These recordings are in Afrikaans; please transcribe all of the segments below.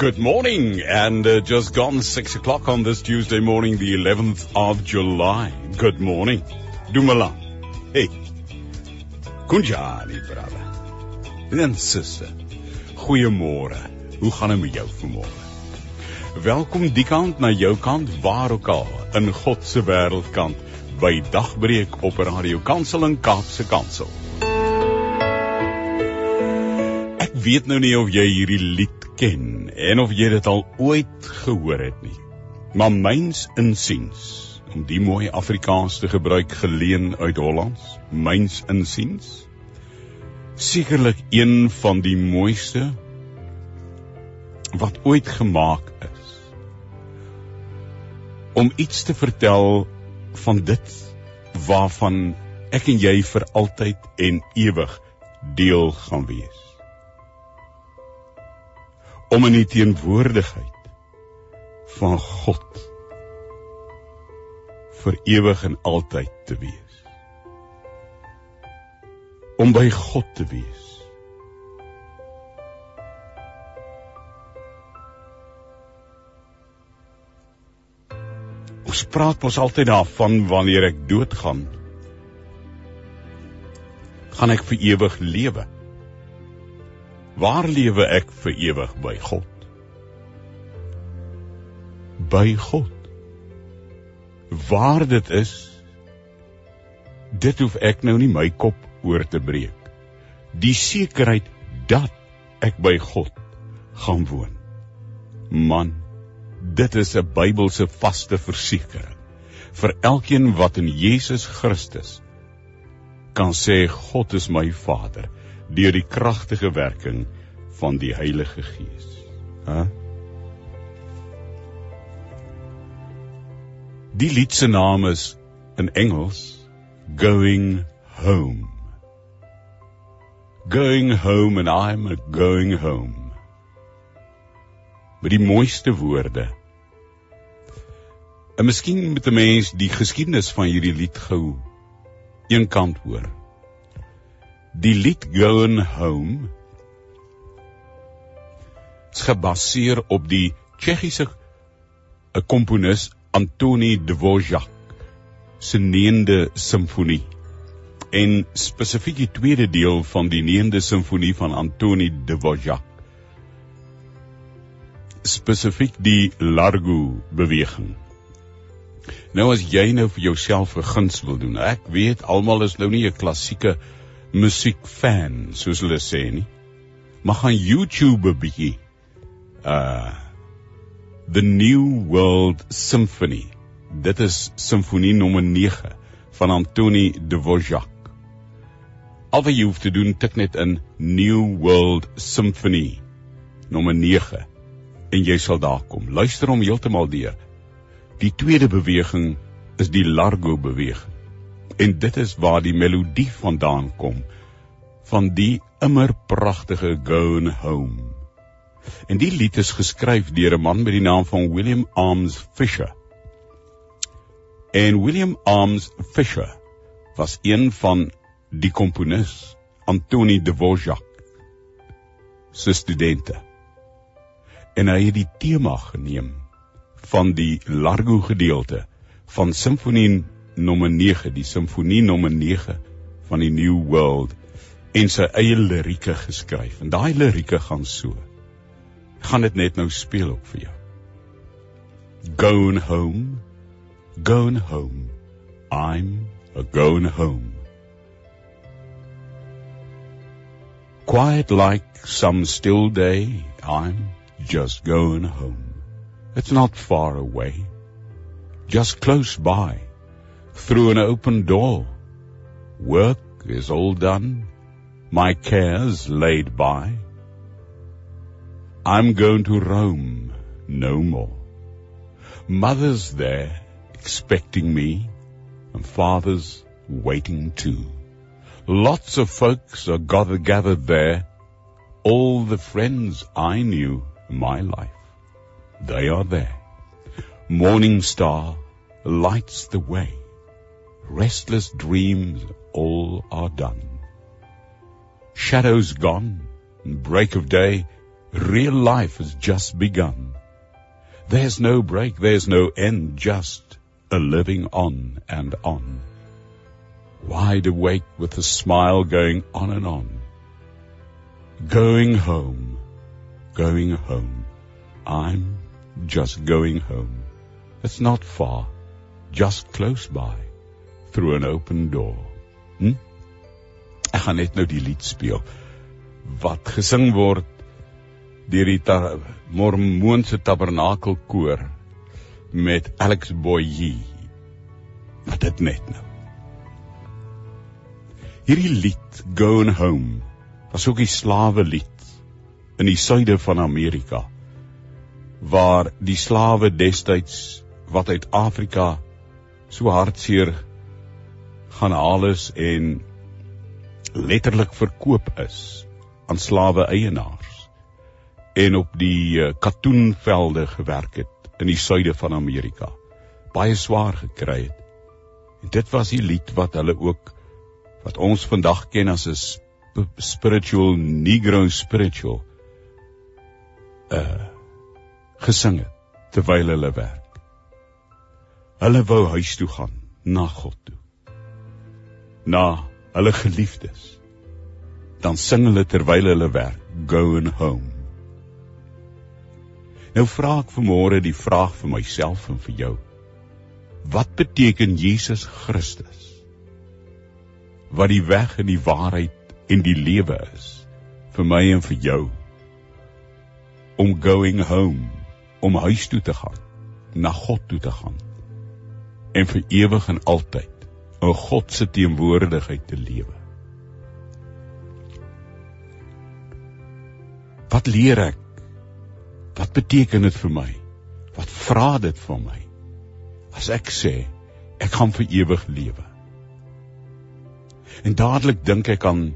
Good morning, and uh, just gone six o'clock on this Tuesday morning, the 11th of July. Good morning. Dumala. Hey. Kunjani, brother. En sister. Goeiemôre. Hoe gaan dit met jou vanmôre? Welkom die kant na jou kant, waar ook al, in God se wêreldkant, by Dagbreek op Radio Kansel en Kaapse Kansel. Ek weet nou nie of jy hierdie lied ken en of jy dit al ooit gehoor het nie. Maar myns insiens om die mooi Afrikaans te gebruik geleen uit Hollands, myns insiens sekerlik een van die mooiste wat ooit gemaak is. Om iets te vertel van dit waarvan ek en jy vir altyd en ewig deel gaan wees om in die teenwoordigheid van God vir ewig en altyd te wees. Om by God te wees. Ons praat mos altyd daarvan wanneer ek doodgaan, gaan ek vir ewig lewe. Waar lewe ek vir ewig by God? By God. Waar dit is, dit hoef ek nou nie my kop oor te breek. Die sekerheid dat ek by God gaan woon. Man, dit is 'n Bybelse vaste versekering vir elkeen wat in Jesus Christus kan sê God is my Vader deur die kragtige werking van die Heilige Gees. Hæ? Die lied se naam is in Engels Going Home. Going home and I'm a going home. Met die mooiste woorde. En miskien moet 'n mens die geskiedenis van hierdie lied gou eenkant hoor. Die lied Going Home is gebaseer op die Tsjechiese komponis Antoni Dvořák se 9de simfonie en spesifiek die tweede deel van die 9de simfonie van Antoni Dvořák. Spesifiek die Largo beweging. Nou as jy nou vir jouself 'n guns wil doen ek weet almal is nou nie 'n klassieke musiekfan soos hulle sê nie. Maar gaan YouTube 'n bietjie uh The New World Symphony. Dit is simfonie nommer 9 van Antoni Dvořák. Al wat jy hoef te doen, tik net in New World Symphony nommer 9 en jy sal daar kom. Luister hom heeltemal deur. Die tweede beweging is die Largo beweging. En dit is waar die melodie vandaan kom van die immer pragtige Gone Home. En die lied is geskryf deur 'n man met die naam van William Arms Fisher. En William Arms Fisher was een van die komponis Antoni Dvořák se studente. En hy het die tema geneem van die Largo gedeelte van simfonie nommer 9, die simfonie nommer 9 van die New World en sy eie lirieke geskryf. En daai lirieke gaan so. Gaan dit net nou speel op vir jou. Going home, going home. I'm a going home. Quiet like some still day, I'm just going home. It's not far away, just close by through an open door. Work is all done, my cares laid by. I'm going to roam no more. Mother's there expecting me, and father's waiting too. Lots of folks are gathered, there. All the friends I knew my life, they are there. Morning star lights the way restless dreams all are done. Shadows gone, break of day, Real life has just begun. There's no break, there's no end, just a living on and on. Wide awake with a smile going on and on. Going home, going home. I'm just going home. It's not far, just close by, through an open door. Hm? Ek gaan net nou die lied speel wat gesing word deur die ta Mormoonse Tabernakelkoor met Alex Boyee. Wat dit net nou. Hierdie lied Going Home was ook die slawe lied in die suide van Amerika waar die slawe destyds wat uit Afrika so hartseer gaan haal is en letterlik verkoop is aan slawe eienaars en op die uh, katoenvelde gewerk het in die suide van Amerika. Baie swaar gekry het. En dit was die lied wat hulle ook wat ons vandag ken as 'n sp spiritual negro spiritual uh gesing het terwyl hulle werk. Hulle wou huis toe gaan, na God toe. Na hulle geliefdes. Dan sing hulle terwyl hulle werk, going home. Nou vra ek vanmôre die vraag vir myself en vir jou. Wat beteken Jesus Christus? Wat die weg en die waarheid en die lewe is vir my en vir jou om going home, om huis toe te gaan, na God toe te gaan en vir ewig en altyd in God se teenwoordigheid te lewe. Wat leer ek Wat beteken dit vir my? Wat vra dit van my? As ek sê ek gaan vir ewig lewe. En dadelik dink ek aan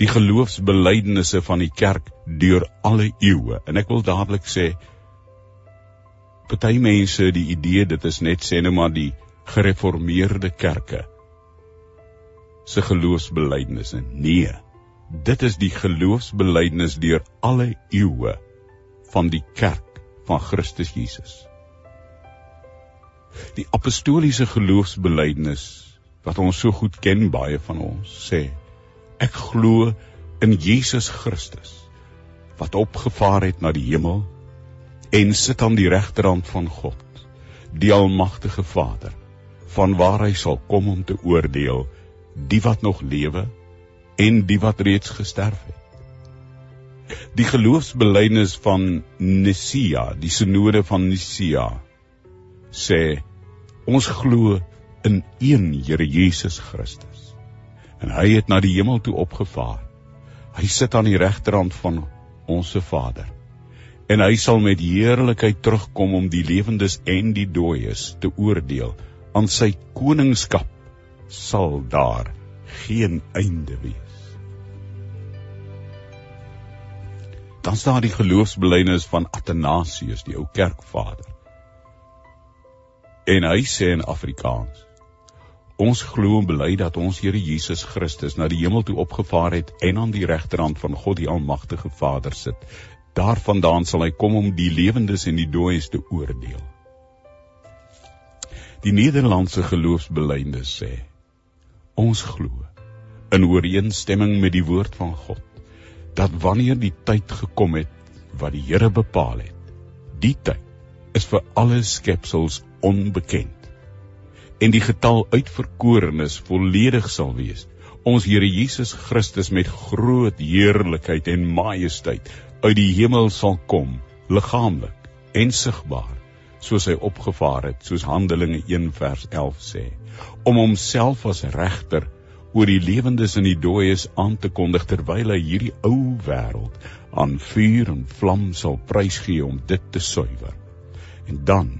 die geloofsbelijdenisse van die kerk deur alle eeue en ek wil dadelik sê party mense die idee dit is net sê nou maar die gereformeerde kerke se geloofsbelijdenisse nee dit is die geloofsbelijdenis deur alle eeue van die kerk van Christus Jesus. Die apostoliese geloofsbelijdenis wat ons so goed ken baie van ons sê ek glo in Jesus Christus wat opgevaar het na die hemel en sit aan die regterhand van God die almagtige Vader van waar hy sal kom om te oordeel die wat nog lewe en die wat reeds gesterf het die geloofsbelijdenis van Nicea, die synode van Nicea sê ons glo in een Here Jesus Christus. En hy het na die hemel toe opgevaar. Hy sit aan die regterhand van ons se Vader. En hy sal met heerlikheid terugkom om die lewendes en die dooies te oordeel. Aan sy koningskap sal daar geen einde wees. dan staan die geloofsbelijdenis van Athanasius, die ou kerkvader. En hy sê in Afrikaans: Ons glo en bely dat ons Here Jesus Christus na die hemel toe opgevaar het en aan die regterhand van God die Almagtige Vader sit. Daarvandaan sal hy kom om die lewendes en die dooies te oordeel. Die Nederlandse geloofsbelijdenis sê: Ons glo in ooreenstemming met die woord van God dat wanneer die tyd gekom het wat die Here bepaal het, die tyd is vir alle skepsels onbekend. En die getal uitverkorenes volledig sal wees. Ons Here Jesus Christus met groot heerlikheid en majesteit uit die hemel sal kom, liggaamlik en sigbaar, soos hy opgevaar het, soos Handelinge 1 vers 11 sê, om homself as regter oor die lewendes en die dooies aan te kondig terwyl hy hierdie ou wêreld aan vuur en vlam sal prysgee om dit te suiwer. En dan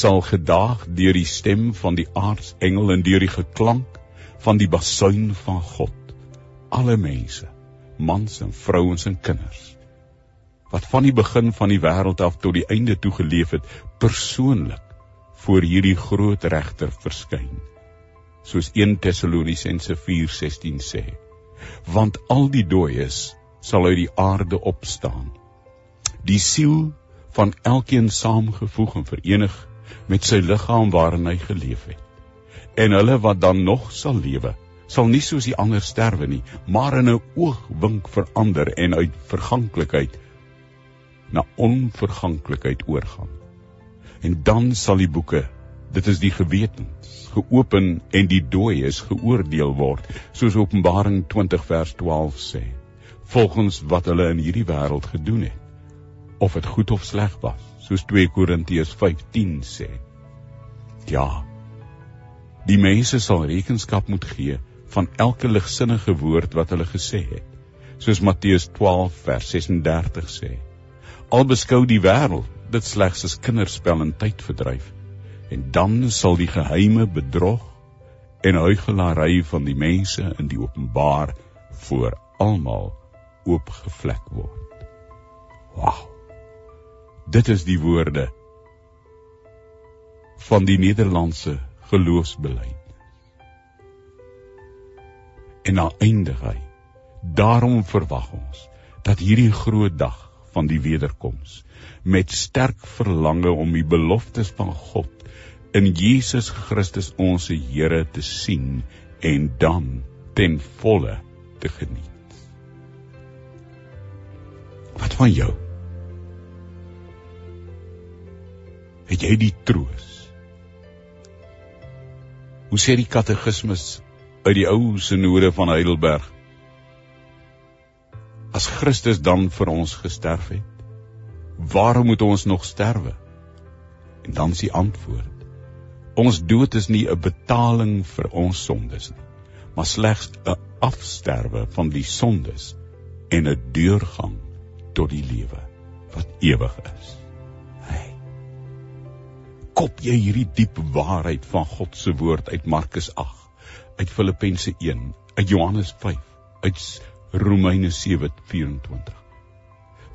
sal gedaag deur die stem van die aardsengel en deur die geklank van die basuin van God alle mense, mans en vrouens en kinders wat van die begin van die wêreld af tot die einde toe geleef het, persoonlik voor hierdie groot regter verskyn soos 1 Tessalonisense 4:16 sê. Want al die dooies sal uit die aarde opstaan die siel van elkeen saamgevoeg en verenig met sy liggaam waarin hy geleef het. En hulle wat dan nog sal lewe, sal nie soos die ander sterwe nie, maar in 'n oogwink verander en uit verganklikheid na onverganklikheid oorgaan. En dan sal die boeke, dit is die gewetens, geopen en die dooies geoordeel word, soos Openbaring 20 vers 12 sê, volgens wat hulle in hierdie wêreld gedoen het, of dit goed of sleg was, soos 2 Korintiërs 5:10 sê. Ja. Die mense sal rekenskap moet gee van elke ligsinnige woord wat hulle gesê het. Soos Matteus 12 vers 36 sê. Al beskou die wêreld dit slegs as kinderspel en tydverdryf, en dan sal die geheime bedrog en huigelary van die mense in die openbaar voor almal oopgevlek word. Wow. Dit is die woorde van die Nederlandse geloofsbeleid en na eindig hy. Daarom verwag ons dat hierdie groot dag van die wederkoms met sterk verlange om die beloftes van God in Jesus Christus ons Here te sien en dan ten volle te geniet. Wat van jou? Het jy die troos? Hoe sê die katekismus uit die ou sinode van Heidelberg. As Christus dan vir ons gesterf het, waarom moet ons nog sterwe? En dan is die antwoord: Ons dood is nie 'n betaling vir ons sondes nie, maar slegs 'n afsterwe van die sondes en 'n deurgang tot die lewe wat ewig is. Hey. Kop jy hierdie diep waarheid van God se woord uit Markus 8 uit Filippense 1, uit Johannes 5, uit Romeine 7:24.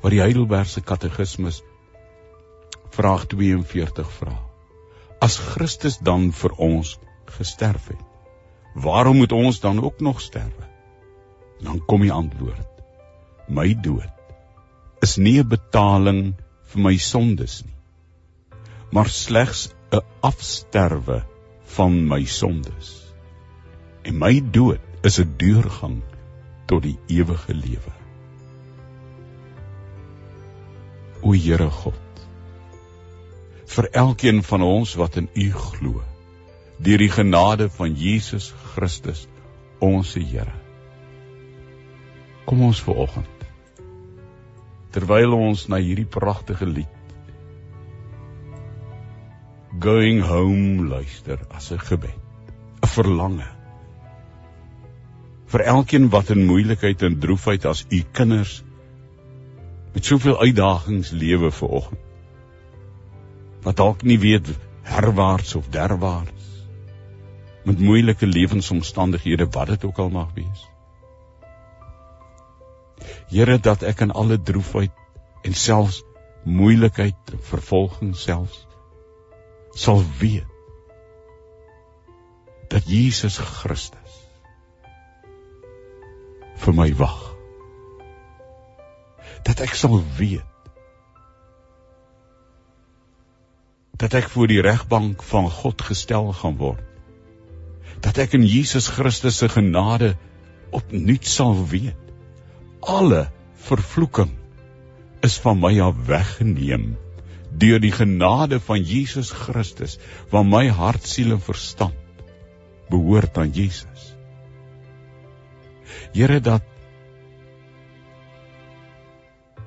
Wat die Heidelbergse Katekismus vraag 42 vra. As Christus dan vir ons gesterf het, waarom moet ons dan ook nog sterwe? Dan kom die antwoord. My dood is nie 'n betaling vir my sondes nie, maar slegs 'n afsterwe van my sondes en my dood is 'n deurgang tot die ewige lewe. O Here God, vir elkeen van ons wat in U glo, deur die genade van Jesus Christus, ons Here. Kom ons vanoggend terwyl ons na hierdie pragtige lied Going Home luister as 'n gebed, 'n verlange vir elkeen wat in moeilikheid en droefheid as u kinders met soveel uitdagings lewe vir oggend. Wat dalk nie weet herwaarts of derwaarts met moeilike lewensomstandighede wat dit ook al mag wees. Here dat ek in alle droefheid en selfs moeilikheid en vervolging selfs sal weet dat Jesus Christus vir my wag. Dat ek sal weet dat ek voor die regbank van God gestel gaan word. Dat ek in Jesus Christus se genade opnuut sal weet. Alle vervloeking is van my af weggeneem deur die genade van Jesus Christus, want my hart, siel en verstand behoort aan Jesus. Here dat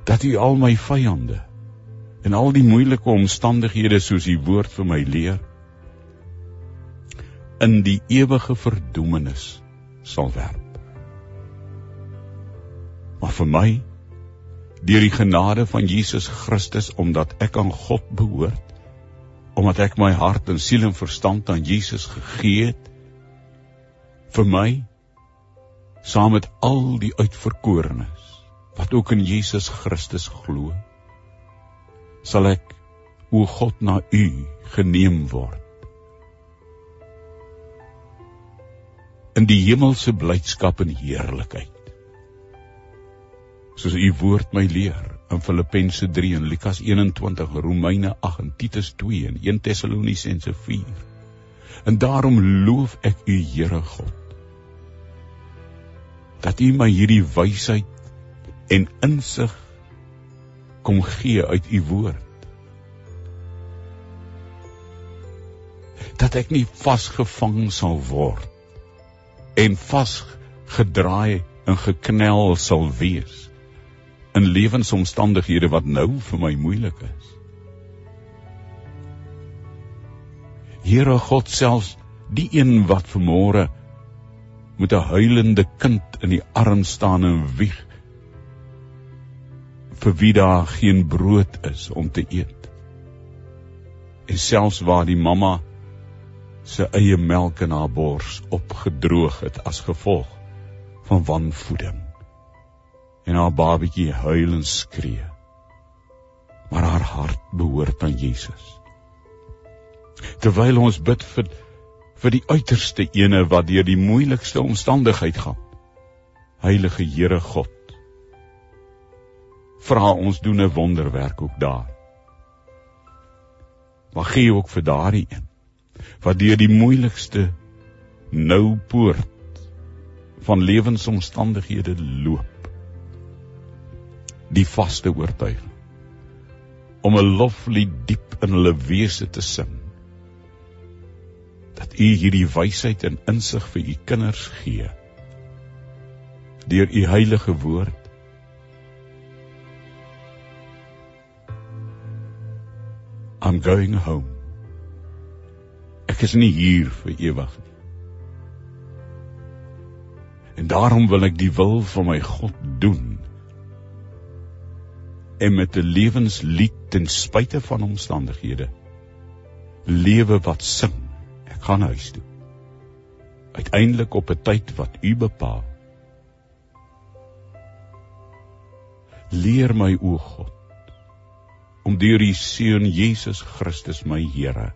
dat U al my vyande en al die moeilike omstandighede soos U woord vir my leer in die ewige verdoemenis sal werp. Maar vir my deur die genade van Jesus Christus omdat ek aan God behoort omdat ek my hart en siel en verstand aan Jesus gegee het vir my saam met al die uitverkorenes wat ook in Jesus Christus glo sal ek o God na u geneem word in die hemelse blydskap en heerlikheid soos u woord my leer in Filippense 3 en Lukas 21, Romeine 8 en Titus 2 en 1 Tessalonisense 4. En daarom loof ek U Here God dat U my hierdie wysheid en insig kom gee uit U woord. Dat ek nie vasgevang sal word en vasgedraai en geknel sal wees in lewensomstandighede wat nou vir my moeilik is. Here God selfs die een wat vanmôre met 'n huilende kind in die arm staan en wieg vir wie daar geen brood is om te eet. En selfs waar die mamma sy eie melk in haar bors opgedroog het as gevolg van wanvoeding en haar babatjie huil en skree. Maar haar hart behoort aan Jesus. Terwyl ons bid vir vir die uiterste ene wat deur die moeilikste omstandigheid gaan. Heilige Here God. Vra ons doen 'n wonderwerk ook daar. Maar gee ook vir daardie een wat deur die moeilikste nou poort van lewensomstandighede loop die vaste oortuiging om 'n loflied diep in hulle wese te sing dat u hierdie wysheid en insig vir u kinders gee. Deur u heilige woord. I'm going home. Ek is nie hier vir ewig nie. En daarom wil ek die wil van my God doen. En met 'n lewenslied ten spyte van omstandighede lewe wat sing gaan huis toe. Uiteindelik op 'n tyd wat u bepaal. Leer my o God om deur u seun Jesus Christus my Here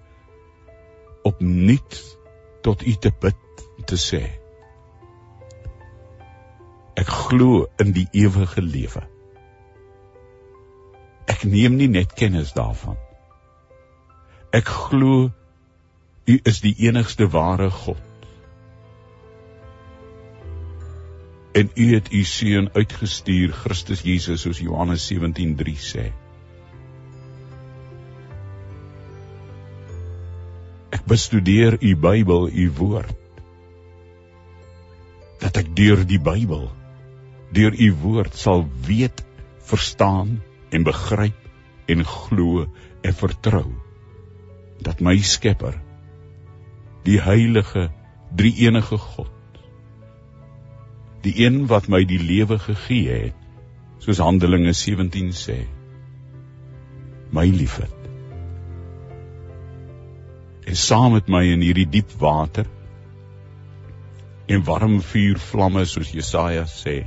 opnuut tot u te bid te sê ek glo in die ewige lewe. Ek neem nie net kennis daarvan. Ek glo U is die enigste ware God. En U het U seun uitgestuur, Christus Jesus, soos Johannes 17:3 sê. Ek bestudeer U Bybel, U woord. Dat ek deur die Bybel, deur U woord sal weet, verstaan en begryp en glo en vertrou dat my Skepper die heilige drie-enige God. Die een wat my die lewe gegee het soos Handelinge 17 sê. My liefhet. En saam met my in hierdie diep water en warm vuur vlamme soos Jesaja sê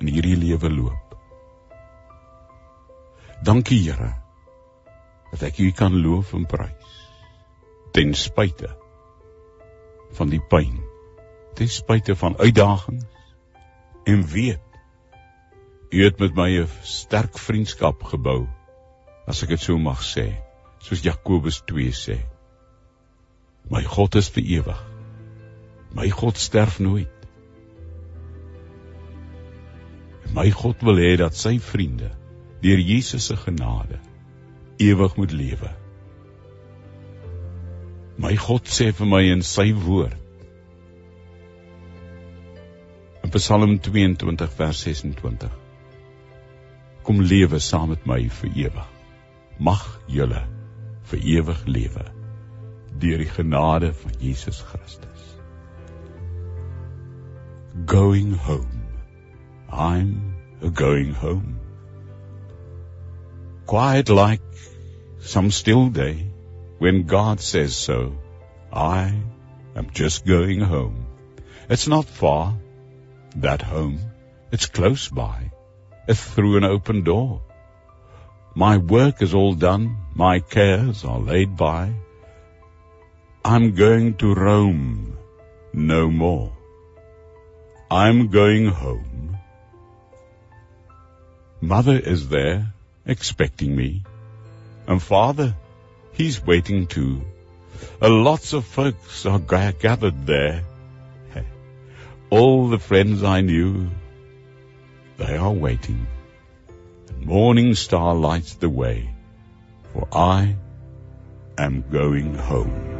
in hierdie lewe loop. Dankie Here dat ek U kan loof en prys ten spyte van die pyn, ten spyte van uitdagings en weet U het met my 'n sterk vriendskap gebou as ek dit so mag sê, soos Jakobus 2 sê. My God is vir ewig. My God sterf nooit. My God wil hê dat sy vriende deur Jesus se genade ewig moet lewe. My God sê vir my in sy woord in Psalm 22 vers 26 Kom lewe saam met my vir ewig. Mag julle vir ewig lewe deur die genade van Jesus Christus. Going home. I'm going home. quiet like some still day when God says so. I am just going home. It's not far, that home. It's close by. It's through an open door. My work is all done. My cares are laid by. I'm going to roam no more. I'm going home. Mother is there, expecting me. And father, he's waiting too. A lots of folks are ga- gathered there. All the friends I knew, they are waiting. The morning star lights the way, for I am going home.